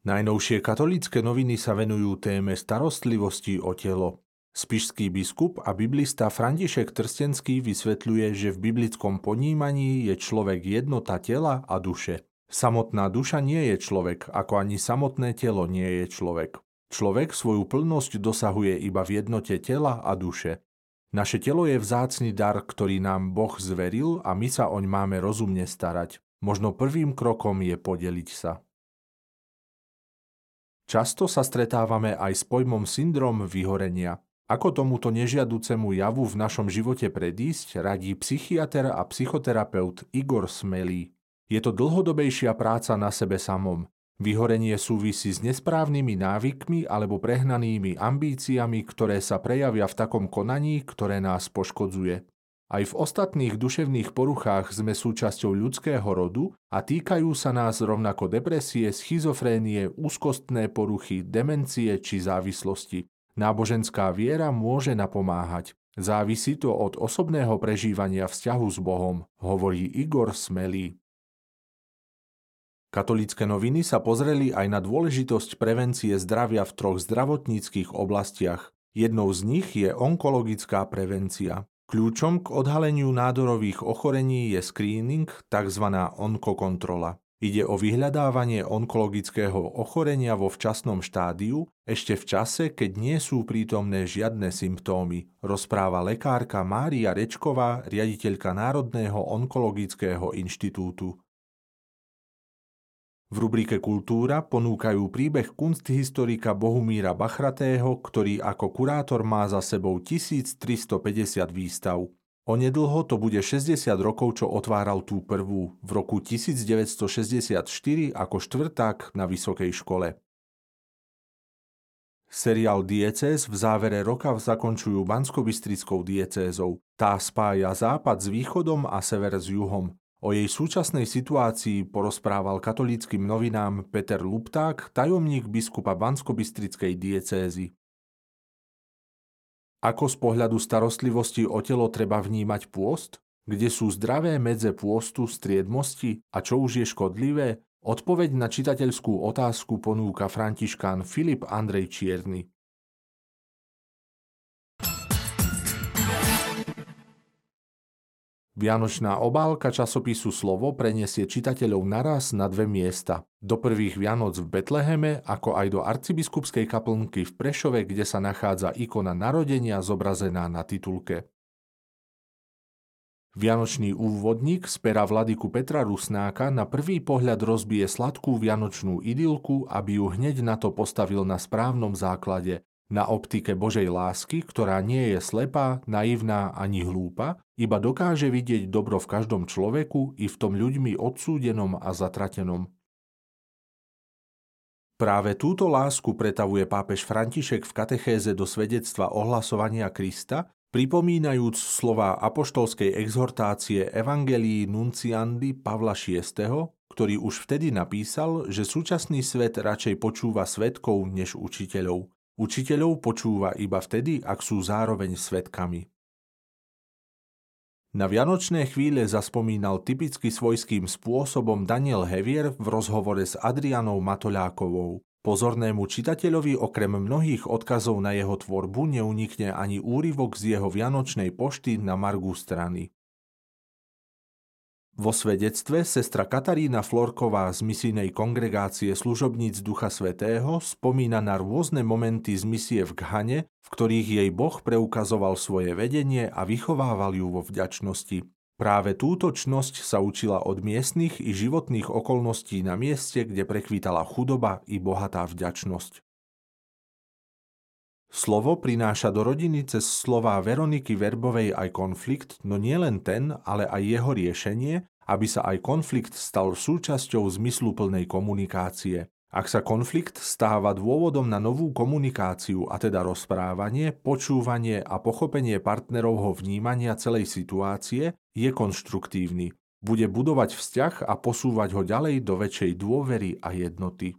Najnovšie katolícke noviny sa venujú téme starostlivosti o telo. Spišský biskup a biblista František Trstenský vysvetľuje, že v biblickom ponímaní je človek jednota tela a duše. Samotná duša nie je človek, ako ani samotné telo nie je človek. Človek svoju plnosť dosahuje iba v jednote tela a duše. Naše telo je vzácny dar, ktorý nám Boh zveril a my sa oň máme rozumne starať. Možno prvým krokom je podeliť sa. Často sa stretávame aj s pojmom syndrom vyhorenia. Ako tomuto nežiaducemu javu v našom živote predísť, radí psychiatr a psychoterapeut Igor Smelý. Je to dlhodobejšia práca na sebe samom. Vyhorenie súvisí s nesprávnymi návykmi alebo prehnanými ambíciami, ktoré sa prejavia v takom konaní, ktoré nás poškodzuje. Aj v ostatných duševných poruchách sme súčasťou ľudského rodu a týkajú sa nás rovnako depresie, schizofrénie, úzkostné poruchy, demencie či závislosti. Náboženská viera môže napomáhať. Závisí to od osobného prežívania vzťahu s Bohom, hovorí Igor Smelý. Katolícke noviny sa pozreli aj na dôležitosť prevencie zdravia v troch zdravotníckých oblastiach. Jednou z nich je onkologická prevencia. Kľúčom k odhaleniu nádorových ochorení je screening, tzv. onkokontrola. Ide o vyhľadávanie onkologického ochorenia vo včasnom štádiu, ešte v čase, keď nie sú prítomné žiadne symptómy, rozpráva lekárka Mária Rečková, riaditeľka Národného onkologického inštitútu. V rubrike Kultúra ponúkajú príbeh kunsthistorika Bohumíra Bachratého, ktorý ako kurátor má za sebou 1350 výstav. Onedlho to bude 60 rokov, čo otváral tú prvú, v roku 1964 ako štvrták na vysokej škole. Seriál Diecéz v závere roka zakončujú Banskobystrickou diecézou. Tá spája západ s východom a sever s juhom. O jej súčasnej situácii porozprával katolíckým novinám Peter Lupták, tajomník biskupa Banskobystrickej diecézy. Ako z pohľadu starostlivosti o telo treba vnímať pôst? Kde sú zdravé medze pôstu, striedmosti a čo už je škodlivé? Odpoveď na čitateľskú otázku ponúka františkán Filip Andrej Čierny. Vianočná obálka časopisu Slovo preniesie čitateľov naraz na dve miesta. Do prvých Vianoc v Betleheme, ako aj do arcibiskupskej kaplnky v Prešove, kde sa nachádza ikona narodenia zobrazená na titulke. Vianočný úvodník z pera vladyku Petra Rusnáka na prvý pohľad rozbije sladkú vianočnú idylku, aby ju hneď na to postavil na správnom základe, na optike Božej lásky, ktorá nie je slepá, naivná ani hlúpa, iba dokáže vidieť dobro v každom človeku i v tom ľuďmi odsúdenom a zatratenom. Práve túto lásku pretavuje pápež František v katechéze do svedectva ohlasovania Krista, pripomínajúc slova apoštolskej exhortácie Evangelii Nunciandi Pavla VI, ktorý už vtedy napísal, že súčasný svet radšej počúva svetkov než učiteľov. Učiteľov počúva iba vtedy, ak sú zároveň svetkami. Na vianočné chvíle zaspomínal typicky svojským spôsobom Daniel Hevier v rozhovore s Adrianou Matoľákovou. Pozornému čitateľovi okrem mnohých odkazov na jeho tvorbu neunikne ani úryvok z jeho vianočnej pošty na margu strany. Vo svedectve sestra Katarína Florková z misijnej kongregácie služobníc Ducha Svetého spomína na rôzne momenty z misie v Ghane, v ktorých jej Boh preukazoval svoje vedenie a vychovával ju vo vďačnosti. Práve túto čnosť sa učila od miestnych i životných okolností na mieste, kde prekvítala chudoba i bohatá vďačnosť. Slovo prináša do rodiny cez slová Veroniky Verbovej aj konflikt, no nielen ten, ale aj jeho riešenie, aby sa aj konflikt stal súčasťou zmysluplnej komunikácie. Ak sa konflikt stáva dôvodom na novú komunikáciu, a teda rozprávanie, počúvanie a pochopenie partnerovho vnímania celej situácie, je konštruktívny. Bude budovať vzťah a posúvať ho ďalej do väčšej dôvery a jednoty.